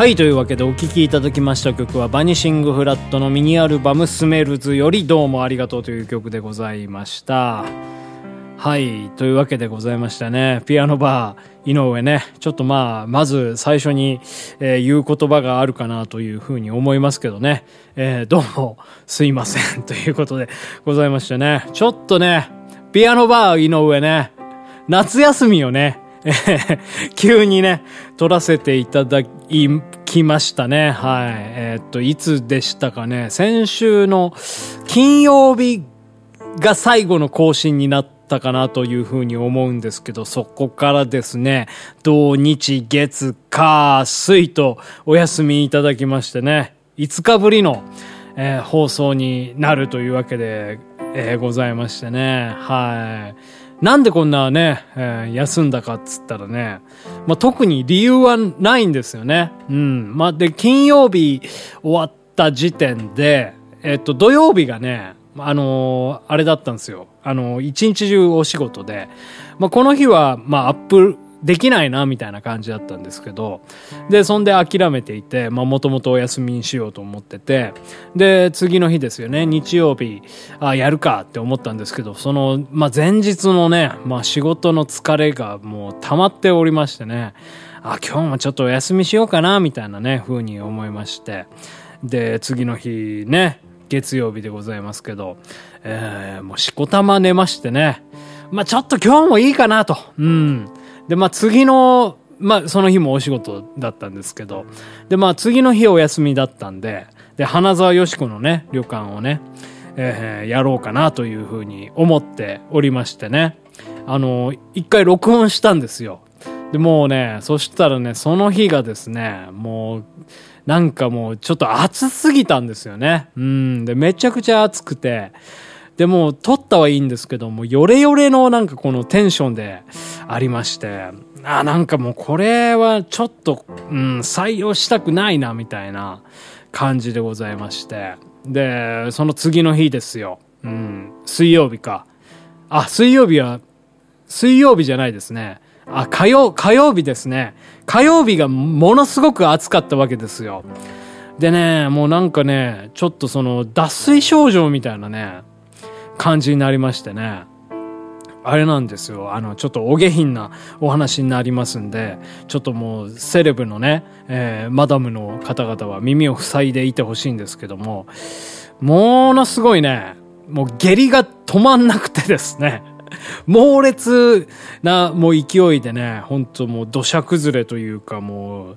はい、というわけでお聴きいただきました曲はバニシングフラットのミニアルバムスメルズよりどうもありがとうという曲でございました。はい、というわけでございましたね。ピアノバー井上ね、ちょっとまあ、まず最初に、えー言う言葉があるかなというふうに思いますけどね。えーどうもすいませんということでございましたね。ちょっとね、ピアノバー井上ね、夏休みをね、急にね、撮らせていただき来ましたね。はい。えーっと、いつでしたかね。先週の金曜日が最後の更新になったかなというふうに思うんですけど、そこからですね、土日月火水とお休みいただきましてね、5日ぶりの、えー放送になるというわけで、えーございましてね、はい。なんでこんなね、えー休んだかっつったらね、まあ、特に理由はないんですよね。うん。まあ、で、金曜日終わった時点で、えっと、土曜日がね、あのーあれだったんですよ。あのー一日中お仕事で、まあ、この日は、まあ、アップできないな、みたいな感じだったんですけど、で、そんで諦めていて、まあ、もともとお休みにしようと思ってて、で、次の日ですよね、日曜日、あ、やるかって思ったんですけど、その、まあ、前日のね、まあ、仕事の疲れがもう溜まっておりましてね、あ、今日もちょっとお休みしようかな、みたいなね、風に思いまして、で、次の日ね、月曜日でございますけど、えー、もうしこたま寝ましてね、まあ、ちょっと今日もいいかなと、うん。で、まあ、次の、まあ、その日もお仕事だったんですけど、で、まあ、次の日お休みだったんで、で、花沢よしこのね、旅館をね、えーやろうかなというふうに思っておりましてね。あの、一回録音したんですよ。で、もうね、そしたらね、その日がですね、もう、なんかもうちょっと暑すぎたんですよね。うん。で、めちゃくちゃ暑くて、でも、撮ったはいいんですけども、ヨレヨレのなんかこのテンションでありまして、あ、なんかもうこれはちょっと、うん、採用したくないな、みたいな感じでございまして。で、その次の日ですよ。うん、水曜日か。あ、水曜日は、水曜日じゃないですね。あ、火曜、火曜日ですね。火曜日がものすごく暑かったわけですよ。でね、もうなんかね、ちょっとその脱水症状みたいなね、感じになりましてね。あれなんですよ。あの、ちょっとお下品なお話になりますんで、ちょっともうセレブのね、えーマダムの方々は耳を塞いでいてほしいんですけども、ものすごいね、もう下痢が止まんなくてですね、猛烈なもう勢いでね、本当もう土砂崩れというかもう、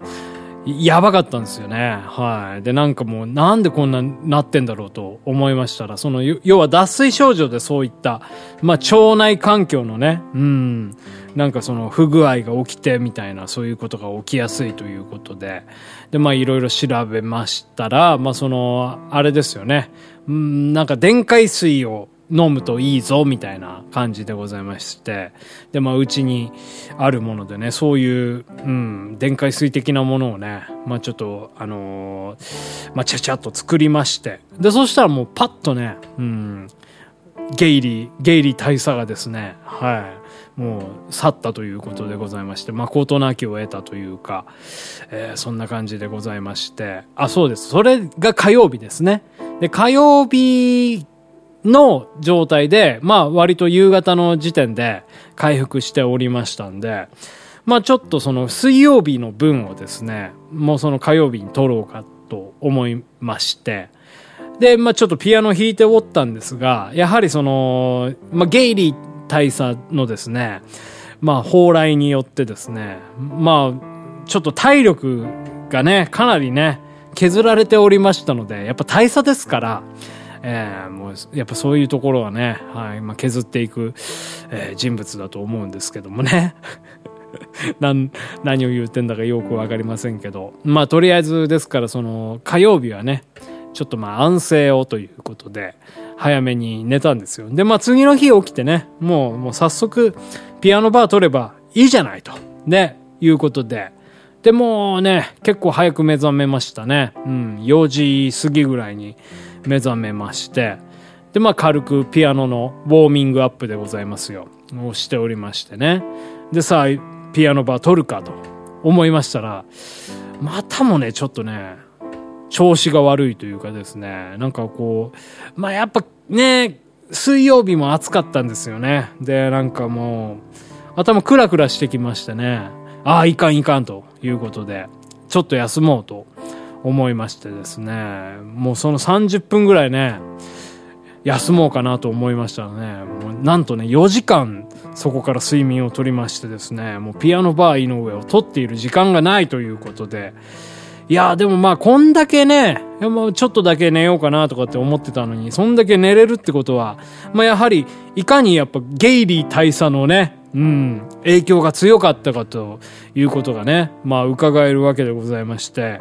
やばかったんですよね。はい。で、なんかもう、なんでこんななってんだろうと思いましたら、その、要は脱水症状でそういった、まあ、腸内環境のね、うん、なんかその不具合が起きてみたいな、そういうことが起きやすいということで、で、まあ、いろいろ調べましたら、まあ、その、あれですよね、うん、なんか電解水を、飲むといいぞみたいな感じでございまして。でまあうちにあるものでねそういう、うん、電解水的なものをねまあちょっとあのーまあちゃちゃっと作りまして。でそしたらもうパッとね、うん、ゲイリーゲイリー大佐がですねはいもう去ったということでございまして誠なきを得たというか、えーそんな感じでございまして。あそうです。それが火曜日ですね。で火曜日の状態で、まあ割と夕方の時点で回復しておりましたんで、まあちょっとその水曜日の分をですね、もうその火曜日に撮ろうかと思いまして、で、まあちょっとピアノ弾いておったんですが、やはりその、まあゲイリー大佐のですね、まあ蓬莱によってですね、まあちょっと体力がね、かなりね、削られておりましたので、やっぱ大佐ですから、えーもうやっぱそういうところはね、はいまあ、削っていく、えー人物だと思うんですけどもね。なん何を言ってんだかよく分かりませんけど。まあとりあえずですからその火曜日はねちょっとまあ安静をということで早めに寝たんですよ。でまあ次の日起きてねもうもう早速ピアノバー取ればいいじゃないと。ねいうことで。でもね結構早く目覚めましたね。うん4時過ぎぐらいに目覚めましてでまあ軽くピアノのウォーミングアップでございますよ。をしておりましてね。でさあピアノバー取るかと思いましたらまたもねちょっとね調子が悪いというかですね。なんかこうまあやっぱね水曜日も暑かったんですよね。でなんかもう頭クラクラしてきましてね。ああいかんいかんということでちょっと休もうと思いましてですね。もうその30分ぐらいね休もうかなと思いましたね。もうなんとね4時間そこから睡眠をとりましてですねもうピアノバー井上を取っている時間がないということで。いやでもまあこんだけねちょっとだけ寝ようかなとかって思ってたのにそんだけ寝れるってことはまあやはりいかにやっぱゲイリー大佐のねうん、影響が強かったかということがね、まあ伺えるわけでございまして、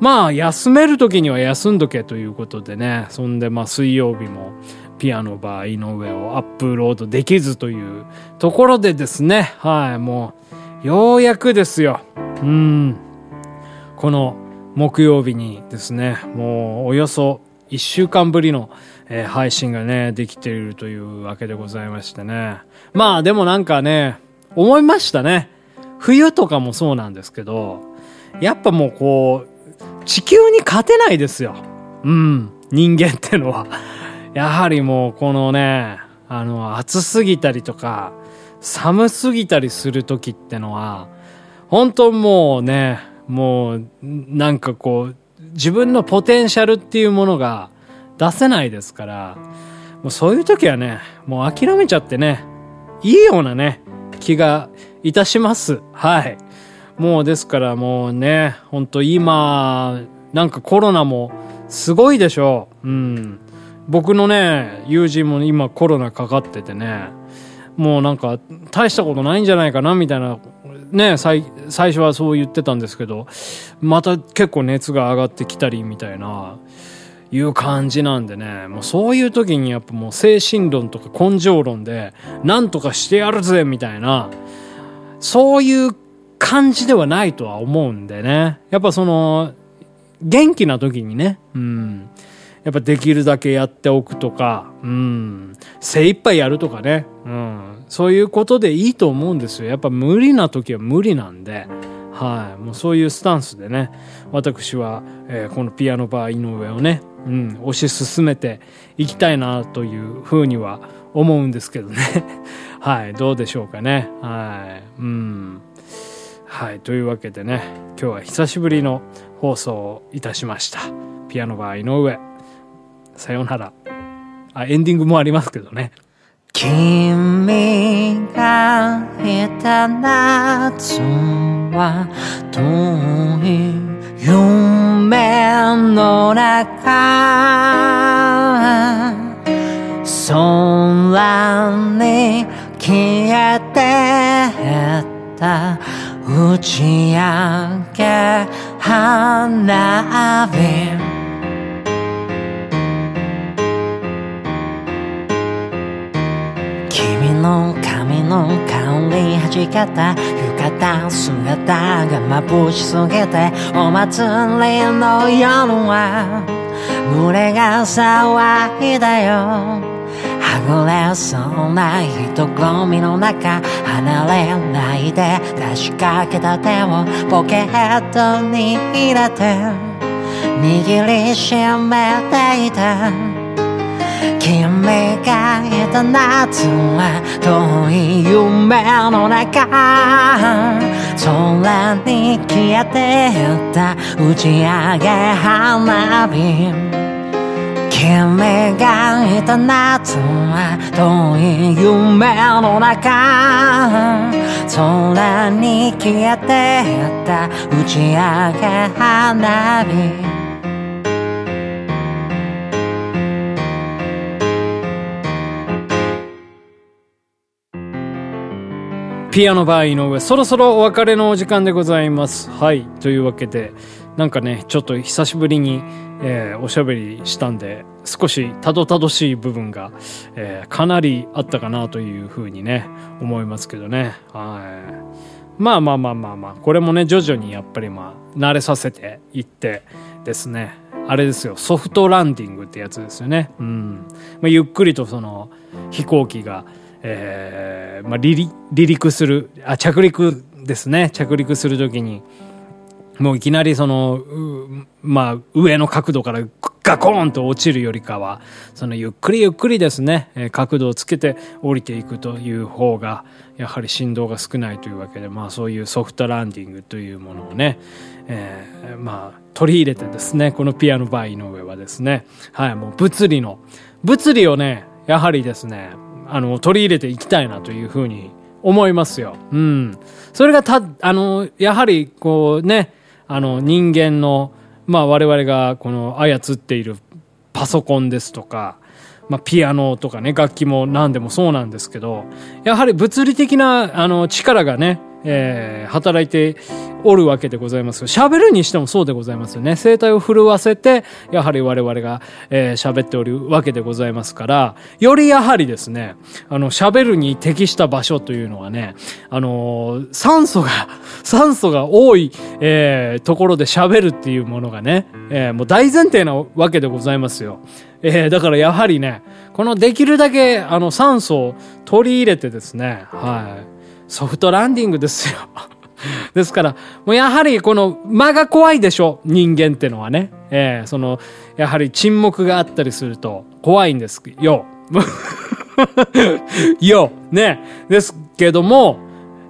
まあ休める時には休んどけということでね、そんでまあ水曜日もピアノバー井上をアップロードできずというところでですね、はい、もうようやくですよ。うん。この木曜日にですね、もうおよそ1週間ぶりの、えー配信がね、できているというわけでございましてね。まあでもなんかね、思いましたね。冬とかもそうなんですけど、やっぱもうこう、地球に勝てないですよ。うん、人間ってのは。やはりもうこのね、あの、暑すぎたりとか、寒すぎたりする時ってのは、本当もうね、もう、なんかこう、自分のポテンシャルっていうものが出せないですから、もうそういう時はね、もう諦めちゃってね、いいようなね、気がいたします。はい。もうですからもうね、ほんと今、なんかコロナもすごいでしょう。うん。僕のね、友人も今コロナかかっててね、もうなんか大したことないんじゃないかなみたいな、ね、最最初はそう言ってたんですけど、また結構熱が上がってきたりみたいな、いう感じなんでね、もうそういう時にやっぱもう精神論とか根性論で、なんとかしてやるぜみたいな、そういう感じではないとは思うんでね。やっぱその、元気な時にね、うん。やっぱできるだけやっておくとか、うん。精一杯やるとかね、うん。そういうことでいいと思うんですよ。やっぱ無理な時は無理なんで、はい。もうそういうスタンスでね、私は、えーこのピアノバー井上をね、うん、推し進めていきたいなというふうには思うんですけどね。はい。どうでしょうかね。はい。うん。はい。というわけでね、今日は久しぶりの放送をいたしました。ピアノバー井上。さようなら。あ、エンディングもありますけどね。君がいた夏は遠い夢の中？空に消えてった打ち上げ花火君の髪の香り弾けた浴衣姿が眩しすぎてお祭りの夜は。群れが騒いだよ。はぐれそうな人混みの中離れないで出しかけた手をポケットに入れて握りしめていた君がいた夏は遠い夢の中空に消えていった打ち上げ花火君がいた夏は遠い夢の中空に消えてやった打ち上げ花火ピアノバー井上、そろそろお別れのお時間でございます。はい。というわけで、なんかね、ちょっと久しぶりに、えーおしゃべりしたんで、少したどたどしい部分が、えーかなりあったかなというふうにね、思いますけどね。はい。まあまあまあまあまあ、これもね、徐々にやっぱりまあ、慣れさせていってですね、あれですよ、ソフトランディングってやつですよね。うん。まあ、ゆっくりとその、飛行機が、えーまあ、離陸離陸するあ着陸ですね着陸するときにもういきなりそのまあ上の角度からガコーンと落ちるよりかはそのゆっくりゆっくりですね角度をつけて降りていくという方がやはり振動が少ないというわけでまあそういうソフトランディングというものをね、えーまあ取り入れてですねこのピアノバー井上はですねはいもう物理の物理をねやはりですねあの取り入れていきたいなというふうに思いますよ。うん。それがた、あの、やはりこうね、あの人間の、まあ我々がこの操っているパソコンですとか、まあピアノとかね、楽器も何でもそうなんですけど、やはり物理的なあの力がね、えー働いておるわけでございますよ。喋るにしてもそうでございますよね。声帯を震わせて、やはり我々が、えー喋っておるわけでございますから、よりやはりですね、あの、喋るに適した場所というのはね、あのー酸素が、酸素が多い、えーところで喋るっていうものがね、えーもう大前提なわけでございますよ。えーだからやはりね、このできるだけ、あの、酸素を取り入れてですね、はい。ソフトランディングですよ。ですから、もうやはりこの間が怖いでしょ、人間ってのはね。えーその、やはり沈黙があったりすると怖いんですよ。よ、ね。ですけども、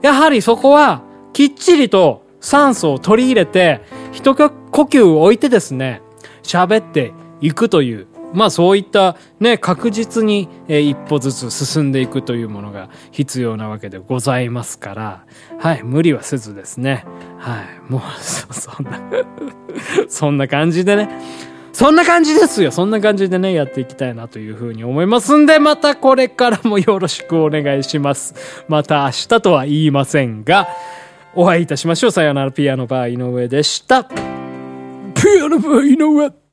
やはりそこはきっちりと酸素を取り入れて、一呼吸を置いてですね、喋っていくという、まあそういったね、確実に一歩ずつ進んでいくというものが必要なわけでございますから、はい、無理はせずですね、はい、もう、そ、そんな、そんな感じでね、そんな感じですよ。そんな感じでね、やっていきたいなというふうに思いますんで、またこれからもよろしくお願いします。また明日とは言いませんが、お会いいたしましょう。さよなら、ピアノバー井上でした。ピアノバー井上。